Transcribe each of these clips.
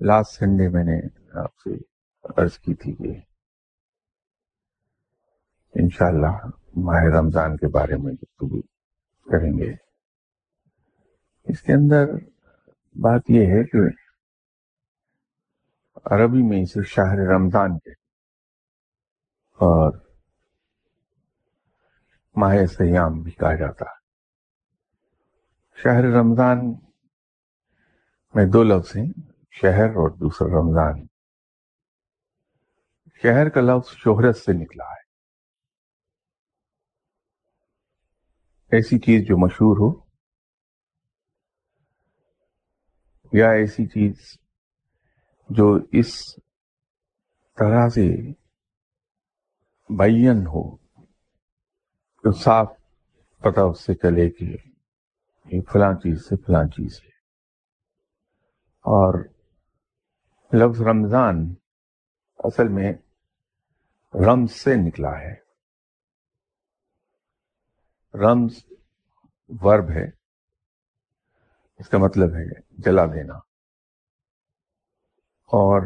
Last Sunday میں نے آپ سے عرض کی تھی کہ انشاءاللہ ماہ رمضان کے بارے میں گفتگو کریں گے۔ اس کے اندر بات یہ ہے کہ عربی میں اسے شہر رمضان کے اور ماہ سیام بھی کہا جاتا ہے۔ شہر رمضان میں دو لفظ ہیں، شہر اور دوسرا رمضان۔ شہر کا لفظ شہرت سے نکلا ہے۔ ایسی چیز جو مشہور ہو، یا ایسی چیز جو اس طرح سے بین ہو صاف پتہ اس سے چلے کہ یہ فلاں چیز سے فلاں چیز ہے۔ اور لفظ رمضان اصل میں رمز سے نکلا ہے۔ رمز ورب ہے۔ اس کا مطلب ہے جلا دینا۔ اور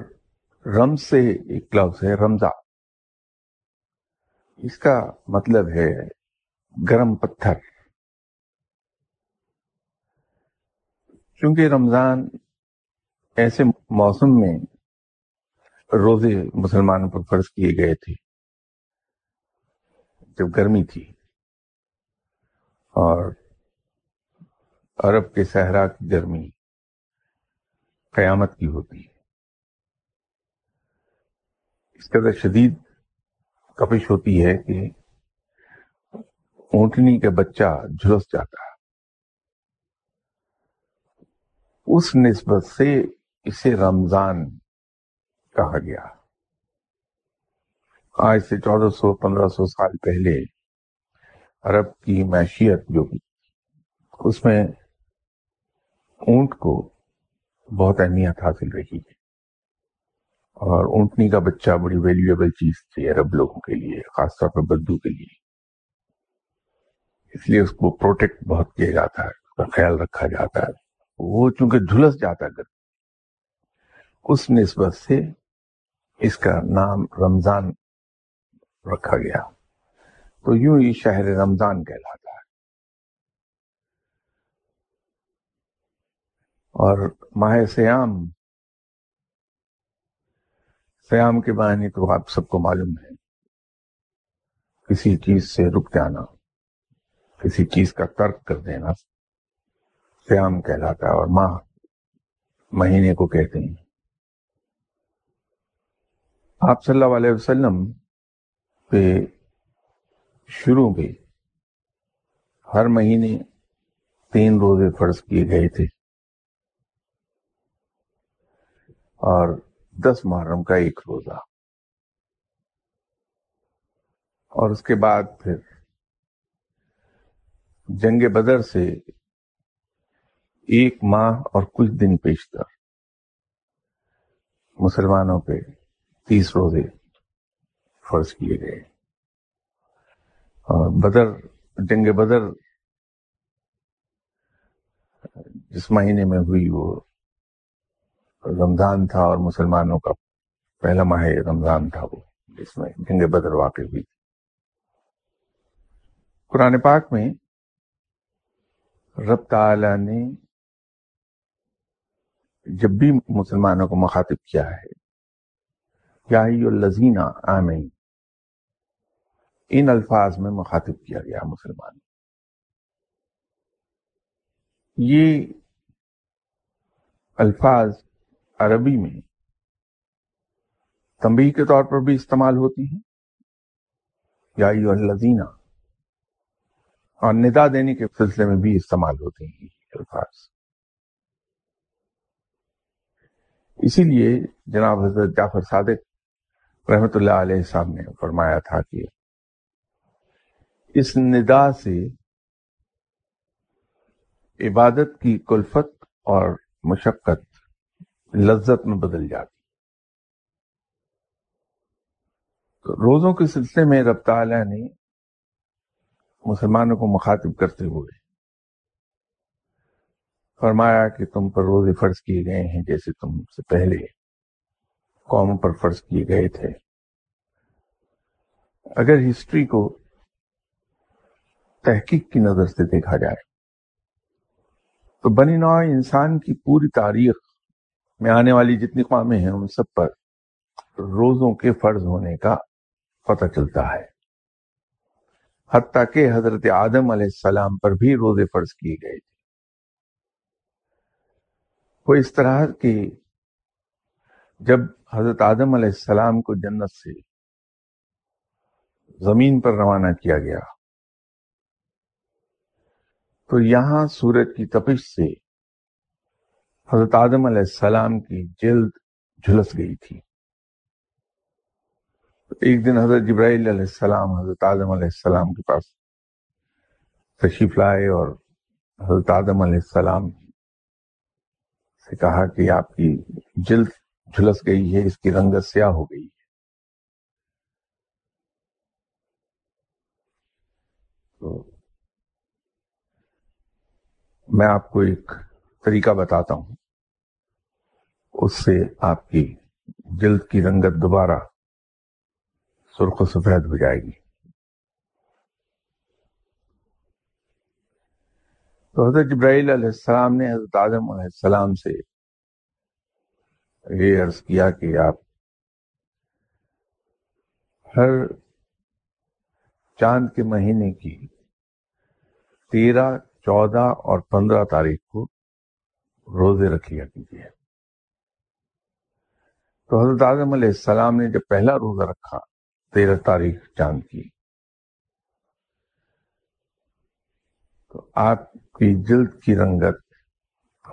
رمز سے ایک لفظ ہے رمضا اس کا مطلب ہے گرم پتھر۔ چونکہ رمضان ایسے موسم میں روزے مسلمانوں پر فرض کیے گئے تھے، جب گرمی تھی۔ اور عرب کے صحرا کی گرمی قیامت کی ہوتی ہے۔ اس قدر شدید کپش ہوتی ہے کہ اونٹنی کا بچہ جھلس جاتا ہے۔ اس نسبت سے اسے رمضان کہا گیا۔ آج سے چودہ سو پندرہ سو سال پہلے عرب کی معیشیت جو اس میں اونٹ کو بہت اہمیت حاصل رہی ہے۔ اور اونٹنی کا بچہ بڑی ویلیویبل چیز تھی عرب لوگوں کے لیے، خاص طور پر بدو کے لیے۔ اس لیے اس کو پروٹیکٹ بہت کیا جاتا ہے، اس کا خیال رکھا جاتا ہے۔ وہ چونکہ جھلس جاتا گر اس نسبت سے اس کا نام رمضان رکھا گیا۔ تو یوں ہی شہر رمضان کہلاتا ہے۔ اور ماہ سیام سیام کے معنی تو آپ سب کو معلوم ہے۔ کسی چیز سے رک جانا۔ کسی چیز کا ترک کر دینا۔ سیام کہلاتا ہے اور ماہ مہینے کو کہتے ہیں۔ آپ صلی اللہ علیہ وسلم پہ شروع میں ہر مہینے تین روزے فرض کیے گئے تھے۔ اور دس محرم کا ایک روزہ۔ اور اس کے بعد پھر جنگ بدر سے ایک ماہ اور کچھ دن پیشتر مسلمانوں پہ تیس روزے فرض کیے گئے۔ اور بدر، جنگ بدر جس مہینے میں ہوئی وہ رمضان تھا اور مسلمانوں کا پہلا ماہ رمضان تھا وہ، جس میں جنگ بدر واقع ہوئی۔ تھی قرآن پاک میں رب تعالی نے جب بھی مسلمانوں کو مخاطب کیا ہے، یا الزینہ آمین ان الفاظ میں مخاطب کیا گیا مسلمان یہ الفاظ عربی میں تنبیہ کے طور پر بھی استعمال ہوتی ہیں۔ یا الزینہ اور ندا دینے کے سلسلے میں بھی استعمال ہوتے ہیں الفاظ۔ اسی لیے جناب حضرت جعفر صادق رحمت اللہ علیہ صاحب نے فرمایا تھا کہ اس ندا سے عبادت کی کلفت اور مشقت لذت میں بدل جاتی۔ تو روزوں کے سلسلے میں رب تعالیٰ نے مسلمانوں کو مخاطب کرتے ہوئے فرمایا کہ تم پر روزے فرض کیے گئے ہیں جیسے تم سے پہلے قوم پر فرض کیے گئے تھے۔ اگر ہسٹری کو تحقیق کی نظر سے دیکھا جائے تو بنی نوع انسان کی پوری تاریخ میں آنے والی جتنی قومیں ہیں ان سب پر روزوں کے فرض ہونے کا پتہ چلتا ہے۔ حتیٰ کہ حضرت آدم علیہ السلام پر بھی روزے فرض کیے گئے تھے۔ وہ اس طرح کی جب حضرت آدم علیہ السلام کو جنت سے زمین پر روانہ کیا گیا، تو یہاں سورج کی تپش سے حضرت آدم علیہ السلام کی جلد جھلس گئی تھی۔ ایک دن حضرت جبرائیل علیہ السلام، حضرت آدم علیہ السلام کے پاس تشریف لائے اور حضرت آدم علیہ السلام سے کہا کہ آپ کی جلد جھلس گئی ہے، اس کی رنگت سیاہ ہو گئی ہے۔ تو میں آپ کو ایک طریقہ بتاتا ہوں۔ اس سے آپ کی جلد کی رنگت دوبارہ سرخ و سفید ہو جائے گی۔ تو حضرت جبرائیل علیہ السلام نے حضرت آدم علیہ السلام سے یہ عرض کیا کہ آپ ہر چاند کے مہینے کی تیرہ، چودہ اور پندرہ تاریخ کو روزے رکھیا کیجیے۔ تو حضرت آدم علیہ السلام نے جب پہلا روزہ رکھا تیرہ تاریخ چاند کی۔ تو آپ کی جلد کی رنگت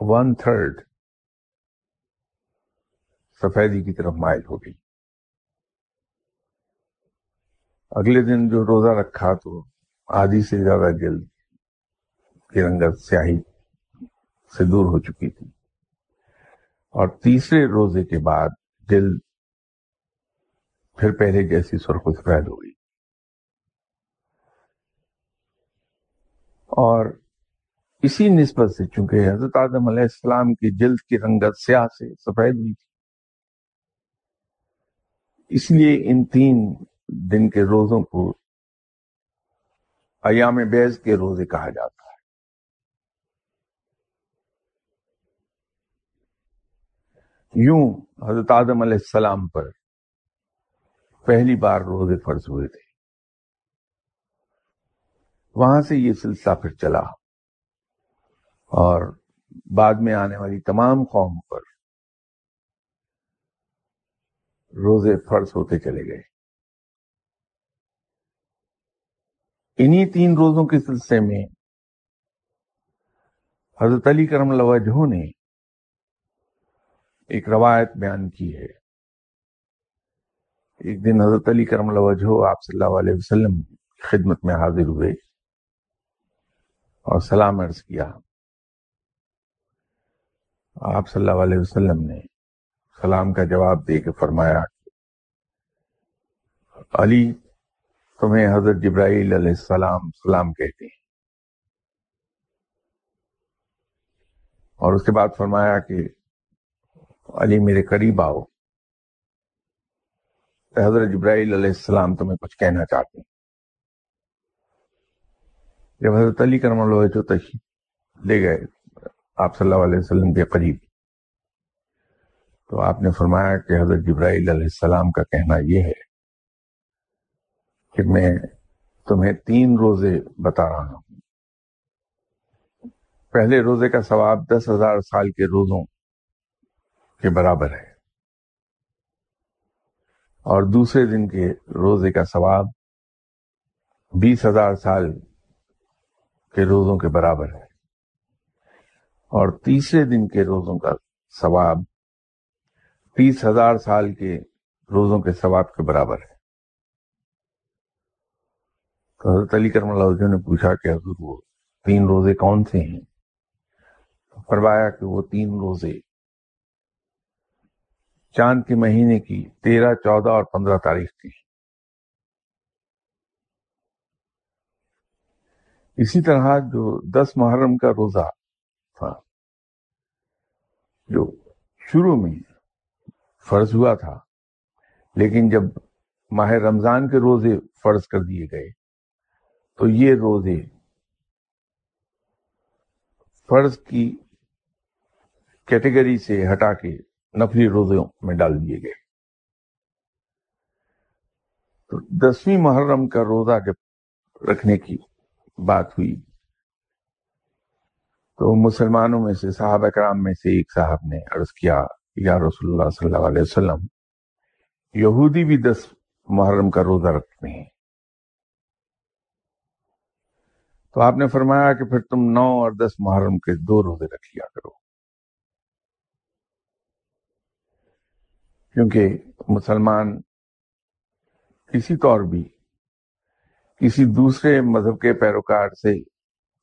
ون تھرڈ سفیدی کی طرف مائل ہو گئی۔ اگلے دن جو روزہ رکھا تو آدھی سے زیادہ جلد کی رنگت سیاہی سے دور ہو چکی تھی۔ اور تیسرے روزے کے بعد جلد پھر پہلے جیسی سرخ سفید ہو گئی۔ اور اسی نسبت سے چونکہ حضرت آدم علیہ السلام کی جلد کی رنگت سیاہ سے سفید ہوئی تھی، اس لیے ان تین دن کے روزوں کو ایام بیز کے روزے کہا جاتا ہے۔ یوں حضرت آدم علیہ السلام پر پہلی بار روزے فرض ہوئے تھے۔ وہاں سے یہ سلسلہ پھر چلا۔ اور بعد میں آنے والی تمام قوم پر روزے فرض ہوتے چلے گئے۔ انہی تین روزوں کے سلسلے میں حضرت علی کرم لوجہ نے ایک روایت بیان کی ہے۔ ایک دن حضرت علی کرم لوجہ آپ صلی اللہ علیہ وسلم خدمت میں حاضر ہوئے اور سلام عرض کیا۔ آپ صلی اللہ علیہ وسلم نے سلام کا جواب دے کے فرمایا علی تمہیں حضرت جبرائیل علیہ السلام سلام کہتے ہیں۔ اور اس کے بعد فرمایا کہ علی میرے قریب آؤ۔ حضرت جبرائیل علیہ السلام تمہیں کچھ کہنا چاہتے ہیں؟ جب حضرت علی کرم اللہ جو تشریف لے گئے، آپ صلی اللہ علیہ وسلم کے قریب، تو آپ نے فرمایا کہ حضرت جبرائیل علیہ السلام کا کہنا یہ ہے کہ میں تمہیں تین روزے بتا رہا ہوں۔ پہلے روزے کا ثواب دس ہزار سال کے روزوں کے برابر ہے۔ اور دوسرے دن کے روزے کا ثواب بیس ہزار سال کے روزوں کے برابر ہے۔ اور تیسرے دن کے روزوں کا ثواب تیس ہزار سال کے روزوں کے ثواب کے برابر ہے۔ تو حضرت علی کرم اللہ نے پوچھا کہ حضور وہ تین روزے کون سے ہیں؟ فرمایا کہ وہ تین روزے چاند کے مہینے کی تیرہ، چودہ اور پندرہ تاریخ تھی۔ اسی طرح جو دس محرم کا روزہ تھا، جو شروع میں فرض ہوا تھا، لیکن جب ماہ رمضان کے روزے فرض کر دیے گئے، تو یہ روزے فرض کی کیٹیگری سے ہٹا کے نفلی روزوں میں ڈال دیے گئے۔ تو دسویں محرم کا روزہ جب رکھنے کی بات ہوئی، تو مسلمانوں میں سے صحابہ کرام میں سے ایک صاحب نے عرض کیا، یا رسول اللہ صلی اللہ علیہ وسلم، یہودی بھی دس محرم کا روزہ رکھتے ہیں۔ تو آپ نے فرمایا کہ پھر تم نو اور دس محرم کے دو روزے رکھ لیا کرو۔ کیونکہ مسلمان کسی طور بھی کسی دوسرے مذہب کے پیروکار سے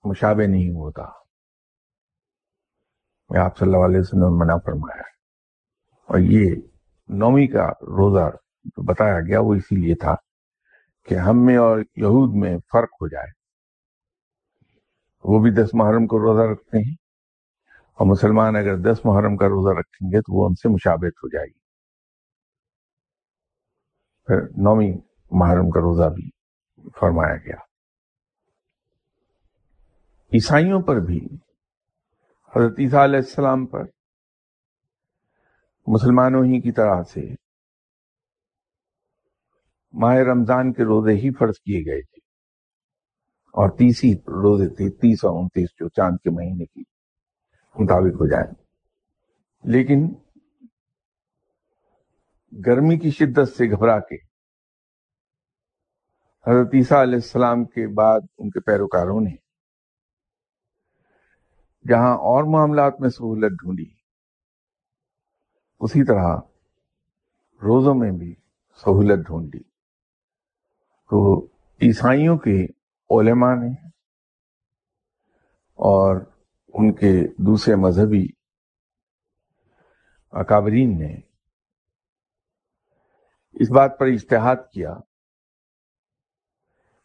مشابہ نہیں ہوتا۔ میں آپ صلی اللہ علیہ وسلم منع فرمایا اور یہ نومی کا روزہ جو بتایا گیا وہ اسی لیے تھا کہ ہم میں اور یہود میں فرق ہو جائے۔ وہ بھی دس محرم کو روزہ رکھتے ہیں اور مسلمان اگر دس محرم کا روزہ رکھیں گے تو وہ ان سے مشابت ہو جائے گی۔ پھر نومی محرم کا روزہ بھی فرمایا گیا۔ عیسائیوں پر بھی، حضرت عیسیٰ علیہ السلام پر، مسلمانوں ہی کی طرح سے ماہ رمضان کے روزے ہی فرض کیے گئے تھے۔ اور تیسی روزے تھے تیس اور انتیس جو چاند کے مہینے کی مطابق ہو جائیں۔ لیکن گرمی کی شدت سے گھبرا کے۔ حضرت عیسیٰ علیہ السلام کے بعد ان کے پیروکاروں نے جہاں اور معاملات میں سہولت ڈھونڈی، اسی طرح روزوں میں بھی سہولت ڈھونڈی۔ تو عیسائیوں کے علماء نے اور ان کے دوسرے مذہبی اکابرین نے اس بات پر اشتہاد کیا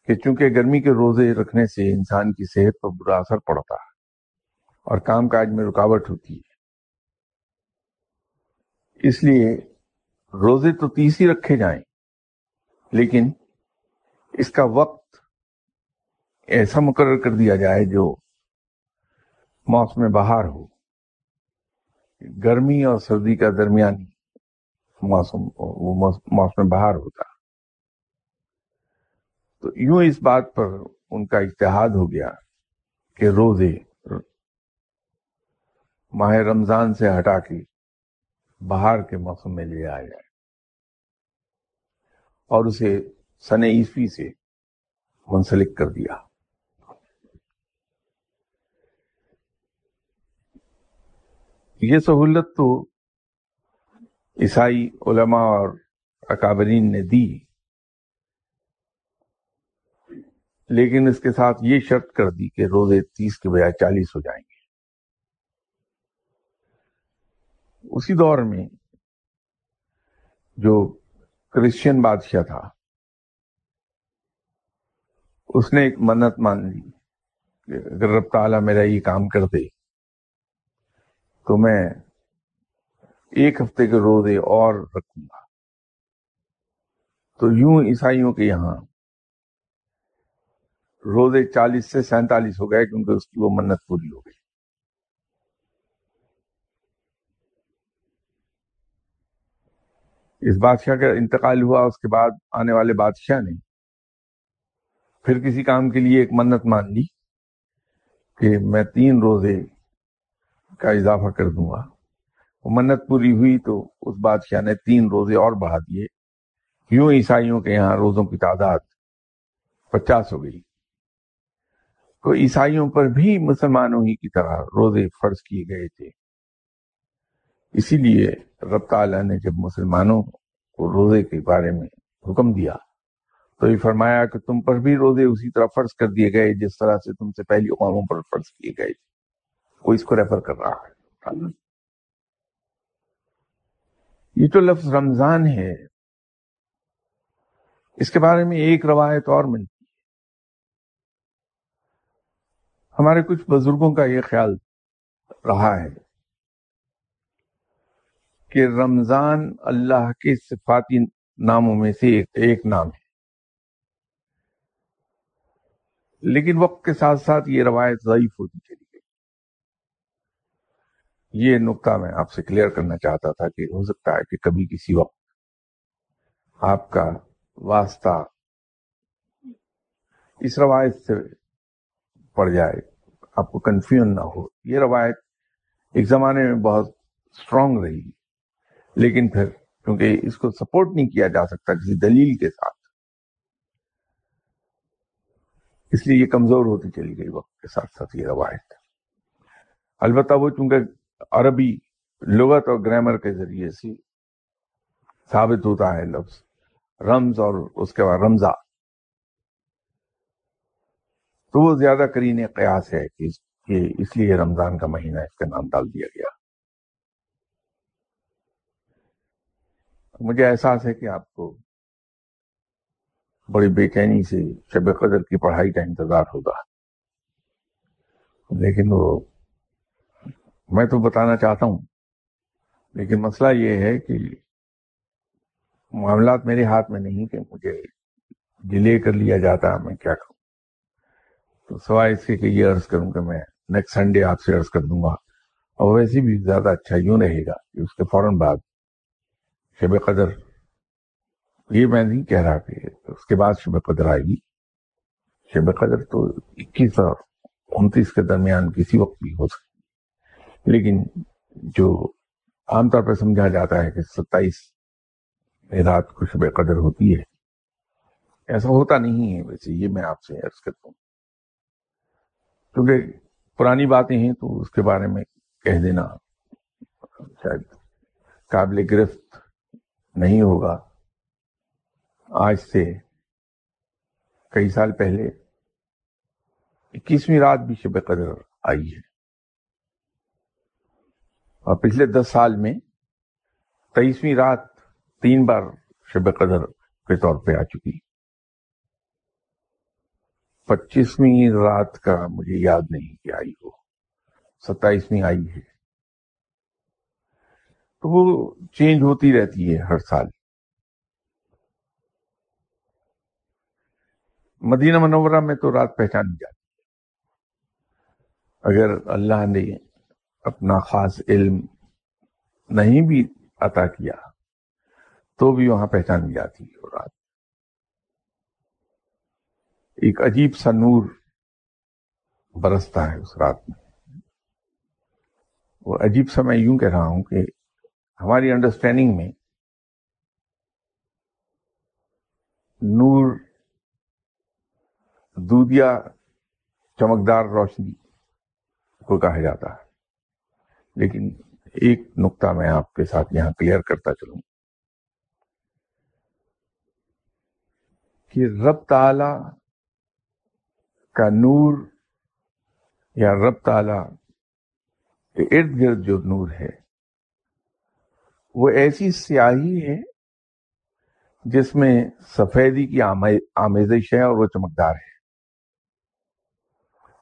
کہ چونکہ گرمی کے روزے رکھنے سے انسان کی صحت پر برا اثر پڑتا ہے اور کام کاج میں رکاوٹ ہوتی ہے۔ اس لیے روزے تو تیس ہی رکھے جائیں، لیکن اس کا وقت ایسا مقرر کر دیا جائے جو موسم بہار ہو۔ گرمی اور سردی کا درمیانی موسم، وہ موسم بہار ہوتا۔ تو یوں اس بات پر ان کا اتحاد ہو گیا کہ روزے ماہ رمضان سے ہٹا کے بہار کے موسم میں لے آیا جائے اور اسے سن عیسوی سے منسلک کر دیا۔ یہ سہولت تو عیسائی علماء اور اکابرین نے دی۔ لیکن اس کے ساتھ یہ شرط کر دی کہ روزے تیس کے بجائے چالیس ہو جائیں گے۔ اسی دور میں جو کرسچین بادشاہ تھا، اس نے ایک منت مان لی کہ اگر رب تعالیٰ میرا یہ کام کر دے تو میں ایک ہفتے کے روزے اور رکھوں گا۔ تو یوں عیسائیوں کے یہاں روزے چالیس سے سینتالیس ہو گئے کیونکہ اس کی وہ منت پوری ہو گئی۔ اس بادشاہ کا انتقال ہوا، اس کے بعد آنے والے بادشاہ نے پھر کسی کام کے لیے ایک منت مان لی کہ میں تین روزے کا اضافہ کر دوں گا۔ وہ منت پوری ہوئی تو اس بادشاہ نے تین روزے اور بڑھا دیے۔ یوں عیسائیوں کے یہاں روزوں کی تعداد پچاس ہو گئی۔ تو عیسائیوں پر بھی مسلمانوں ہی کی طرح روزے فرض کیے گئے تھے۔ اسی لیے رب تعالیٰ نے جب مسلمانوں کو روزے کے بارے میں حکم دیا تو یہ فرمایا کہ تم پر بھی روزے اسی طرح فرض کر دیے گئے جس طرح سے تم سے پہلی قوموں پر فرض کیے گئے۔ تھے وہ اس کو ریفر کر رہا ہے۔ یہ تو لفظ رمضان ہے، اس کے بارے میں ایک روایت اور ملتی ہمارے کچھ بزرگوں کا یہ خیال رہا ہے کہ رمضان اللہ کے صفاتی ناموں میں سے ایک نام ہے۔ لیکن وقت کے ساتھ ساتھ یہ روایت ضعیف ہوتی چلی۔ یہ نقطہ میں آپ سے کلیئر کرنا چاہتا تھا کہ ہو سکتا ہے کہ کبھی کسی وقت آپ کا واسطہ اس روایت سے پڑ جائے، آپ کو کنفیوژن نہ ہو۔ یہ روایت ایک زمانے میں بہت اسٹرانگ رہی، لیکن پھر کیونکہ اس کو سپورٹ نہیں کیا جا سکتا کسی دلیل کے ساتھ، اس لیے یہ کمزور ہوتی چلی گئی وقت کے ساتھ ساتھ یہ روایت۔ البتہ وہ چونکہ عربی لغت اور گرامر کے ذریعے سے ثابت ہوتا ہے لفظ، رمز اور اس کے بعد رمضا تو وہ زیادہ کرین قیاس ہے کہ اس لیے رمضان کا مہینہ اس کا نام ڈال دیا گیا۔ مجھے احساس ہے کہ آپ کو بڑی بے چینی سے شب قدر کی پڑھائی کا انتظار ہوگا۔ لیکن وہ میں تو بتانا چاہتا ہوں۔ لیکن مسئلہ یہ ہے کہ معاملات میرے ہاتھ میں نہیں کہ مجھے ڈیلے کر لیا جاتا، میں کیا کروں؟ تو سوائے اس کے کہ یہ عرض کروں کہ میں نیکسٹ سنڈے آپ سے عرض کر دوں گا۔ اور ویسے بھی زیادہ اچھا یوں رہے گا کہ اس کے فوراً بعد شب قدر، یہ میں نہیں کہہ رہا کہ اس کے بعد شب قدر آئے گی۔ شب قدر تو اکیس اور انتیس کے درمیان کسی وقت بھی ہو سکتی لیکن جو عام طور پہ سمجھا جاتا ہے کہ ستائیس رات کو شب قدر ہوتی ہے، ایسا ہوتا نہیں ہے۔ ویسے یہ میں آپ سے عرض کرتا ہوں۔ کیونکہ پرانی باتیں ہیں تو اس کے بارے میں کہہ دینا شاید قابل گرفت نہیں ہوگا۔ آج سے کئی سال پہلے اکیسویں رات بھی شب قدر آئی ہے۔ پچھلے دس سال میں تیئیسویں رات تین بار شب قدر کے طور پہ آ چکی۔ پچیسویں رات کا مجھے یاد نہیں کہ آئی ہو۔ ستائیسویں آئی ہے۔ تو وہ چینج ہوتی رہتی ہے ہر سال۔ مدینہ منورہ میں تو رات پہچانی جاتی ہے۔ اگر اللہ نے اپنا خاص علم نہیں بھی عطا کیا، تو بھی وہاں پہچانی جاتی ہے رات۔ ایک عجیب سا نور برستا ہے اس رات میں۔ وہ عجیب سا میں یوں کہہ رہا ہوں کہ ہماری انڈرسٹینڈنگ میں نور دودیا چمکدار روشنی کو کہا جاتا ہے۔ لیکن ایک نقطہ میں آپ کے ساتھ یہاں کلیئر کرتا چلوں۔ کہ رب تعالی کا نور یا رب تعالی کے ارد گرد جو نور ہے، وہ ایسی سیاہی ہے جس میں سفیدی کی آمیزش ہے اور وہ چمکدار ہے۔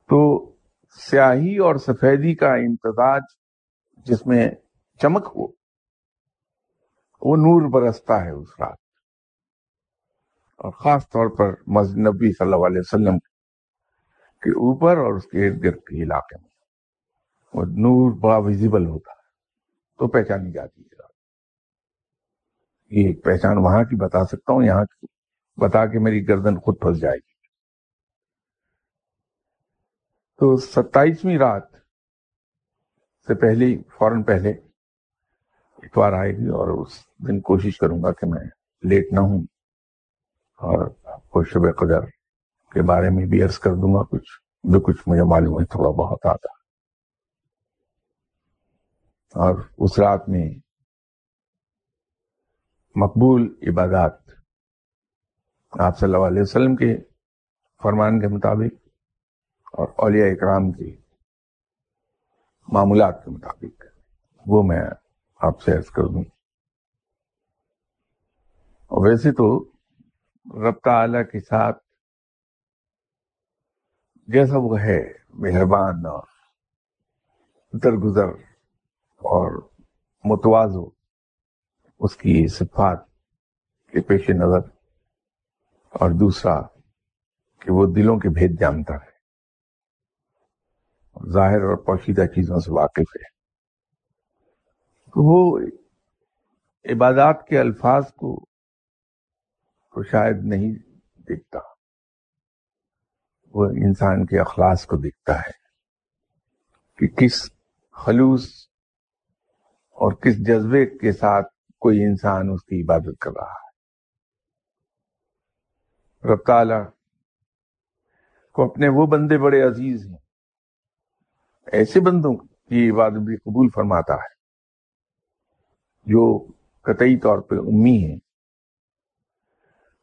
تو سیاہی اور سفیدی کا امتزاج جس میں چمک ہو وہ نور برستا ہے اس رات۔ اور خاص طور پر مسجد نبی صلی اللہ علیہ وسلم کے اوپر اور اس کے ارد گرد کے علاقے میں۔ وہ نور بڑا ویزیبل ہوتا ہے، تو پہچانی جاتی ہے۔ رات یہ ایک پہچان وہاں کی بتا سکتا ہوں، یہاں کی بتا کے میری گردن خود پھنس جائے گی۔ تو ستائیسویں رات سے پہلے، فوراً پہلے اتوار آئے گی اور اس دن کوشش کروں گا کہ میں لیٹ نہ ہوں اور آپ کو شب قدر کے بارے میں بھی عرض کر دوں گا، کچھ جو کچھ مجھے معلوم ہے، تھوڑا بہت آتا۔ اور اس رات میں مقبول عبادات آپ صلی اللہ علیہ وسلم کے فرمان کے مطابق اور اولیاء اکرام کی معمولات کے مطابق، وہ میں آپ سے عرض کر دوں۔ اور ویسے تو رب تعلی کے ساتھ جیسا وہ ہے، مہربان اور درگزر اور متوازو، اس کی صفات کے پیش نظر، اور دوسرا کہ وہ دلوں کے بھید جانتا ہے۔ ظاہر اور پوشیدہ چیزوں سے واقف ہے۔ تو وہ عبادات کے الفاظ کو تو شاید نہیں دیکھتا۔ وہ انسان کے اخلاص کو دیکھتا ہے کہ کس خلوص اور کس جذبے کے ساتھ کوئی انسان اس کی عبادت کر رہا ہے۔ رب تعالی کو اپنے وہ بندے بڑے عزیز ہیں ایسے بندوں کی عبادت بھی قبول فرماتا ہے جو قطعی طور پہ امی ہیں،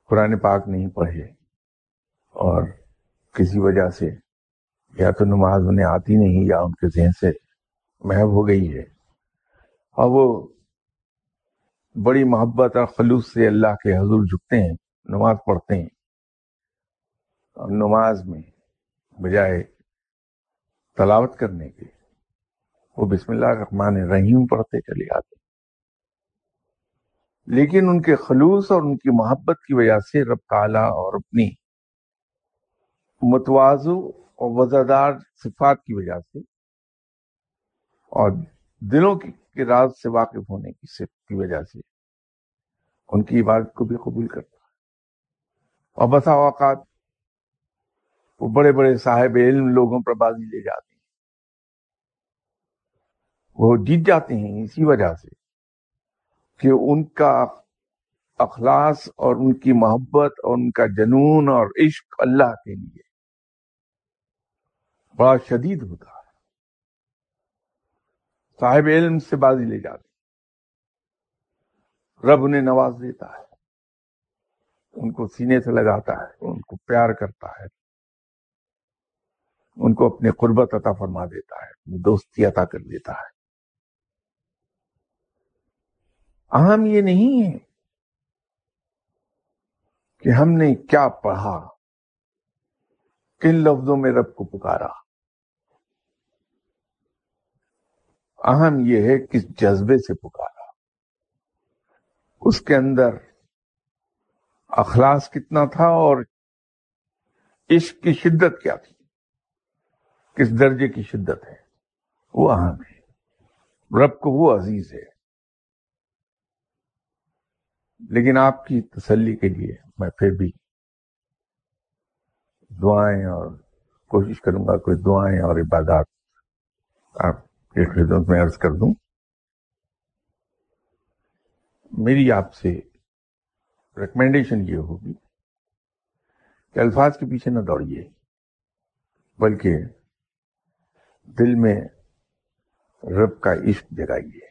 قرآن پاک نہیں پڑھے اور کسی وجہ سے یا تو نماز انہیں آتی نہیں یا ان کے ذہن سے محب ہو گئی ہے۔ اور وہ بڑی محبت اور خلوص سے اللہ کے حضور جھکتے ہیں، نماز پڑھتے ہیں۔ اور نماز میں بجائے تلاوت کرنے کے وہ بسم اللہ الرحمن الرحیم پڑھتے چلے آتے لیکن ان کے خلوص اور ان کی محبت کی وجہ سے رب تعالیٰ اور اپنی متوازو اور وزادار صفات کی وجہ سے اور دلوں کے راز سے واقف ہونے کی صفت کی وجہ سے ان کی عبادت کو بھی قبول کرتا ہے۔ اور بسا اوقات وہ بڑے بڑے صاحب علم لوگوں پر بازی لے جاتے وہ جیت جاتے ہیں اسی وجہ سے کہ ان کا اخلاص اور ان کی محبت اور ان کا جنون اور عشق اللہ کے لیے بڑا شدید ہوتا ہے۔ صاحب علم سے بازی لے جاتے رب انہیں نواز دیتا ہے۔ ان کو سینے سے لگاتا ہے، ان کو پیار کرتا ہے۔ ان کو اپنے قربت عطا فرما دیتا ہے، اپنی دوستی عطا کر دیتا ہے۔ اہم یہ نہیں ہے کہ ہم نے کیا پڑھا، کن لفظوں میں رب کو پکارا۔ اہم یہ ہے کس جذبے سے پکارا۔ اس کے اندر اخلاص کتنا تھا اور عشق کی شدت کیا تھی۔ کس درجے کی شدت ہے؟ وہ اہم ہے۔ رب کو وہ عزیز ہے۔ لیکن آپ کی تسلی کے لیے میں پھر بھی دعائیں اور کوشش کروں گا کوئی دعائیں اور عبادات آپ کی خدمت میں عرض کر دوں۔ میری آپ سے ریکمینڈیشن یہ ہوگی کہ الفاظ کے پیچھے نہ دوڑیے، بلکہ دل میں رب کا عشق جگائیے۔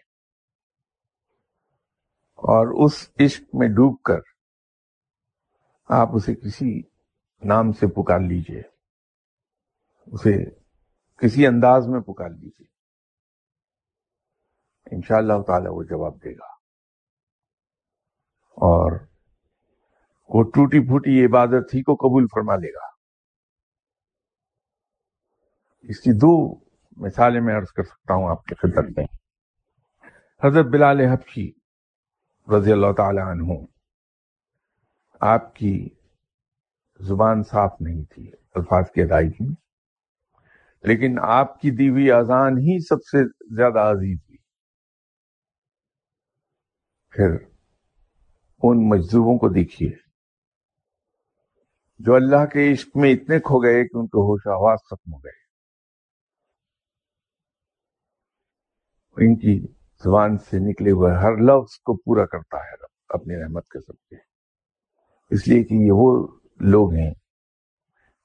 اور اس عشق میں ڈوب کر آپ اسے کسی نام سے پکار لیجیے۔ اسے کسی انداز میں پکار لیجیے۔ انشاءاللہ اللہ تعالی وہ جواب دے گا۔ اور وہ ٹوٹی پھوٹی عبادت ہی کو قبول فرما لے گا۔ اس کی دو مثالیں میں عرض کر سکتا ہوں آپ کے خدمت میں۔ حضرت بلال حبشی رضی اللہ تعالی عنہ، آپ کی زبان صاف نہیں تھی، الفاظ کی ادائیگی میں۔ لیکن آپ کی دیوی اذان ہی سب سے زیادہ عزیز ہوئی۔ پھر ان مجذوبوں کو دیکھیے، جو اللہ کے عشق میں اتنے کھو گئے کہ ان کے ہوش آواز ختم ہو گئے۔ ان کی زبان سے نکلے ہوئے ہر لفظ کو پورا کرتا ہے رب، اپنی رحمت کے سب کے اس لیے کہ یہ وہ لوگ ہیں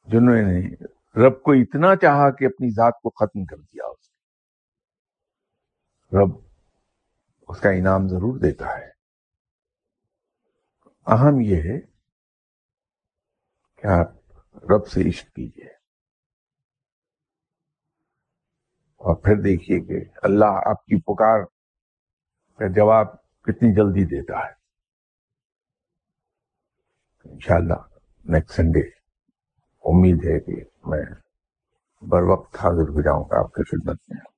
جنہوں نے رب کو اتنا چاہا کہ اپنی ذات کو ختم کر دیا اس رب اس کا انعام ضرور دیتا ہے۔ اہم یہ ہے کہ آپ رب سے عشق کیجیے اور پھر دیکھیے کہ اللہ آپ کی پکار کا جواب کتنی جلدی دیتا ہے۔ انشاءاللہ نیکسٹ سنڈے امید ہے کہ میں بر وقت حاضر ہو جاؤں گا آپ کی خدمت میں۔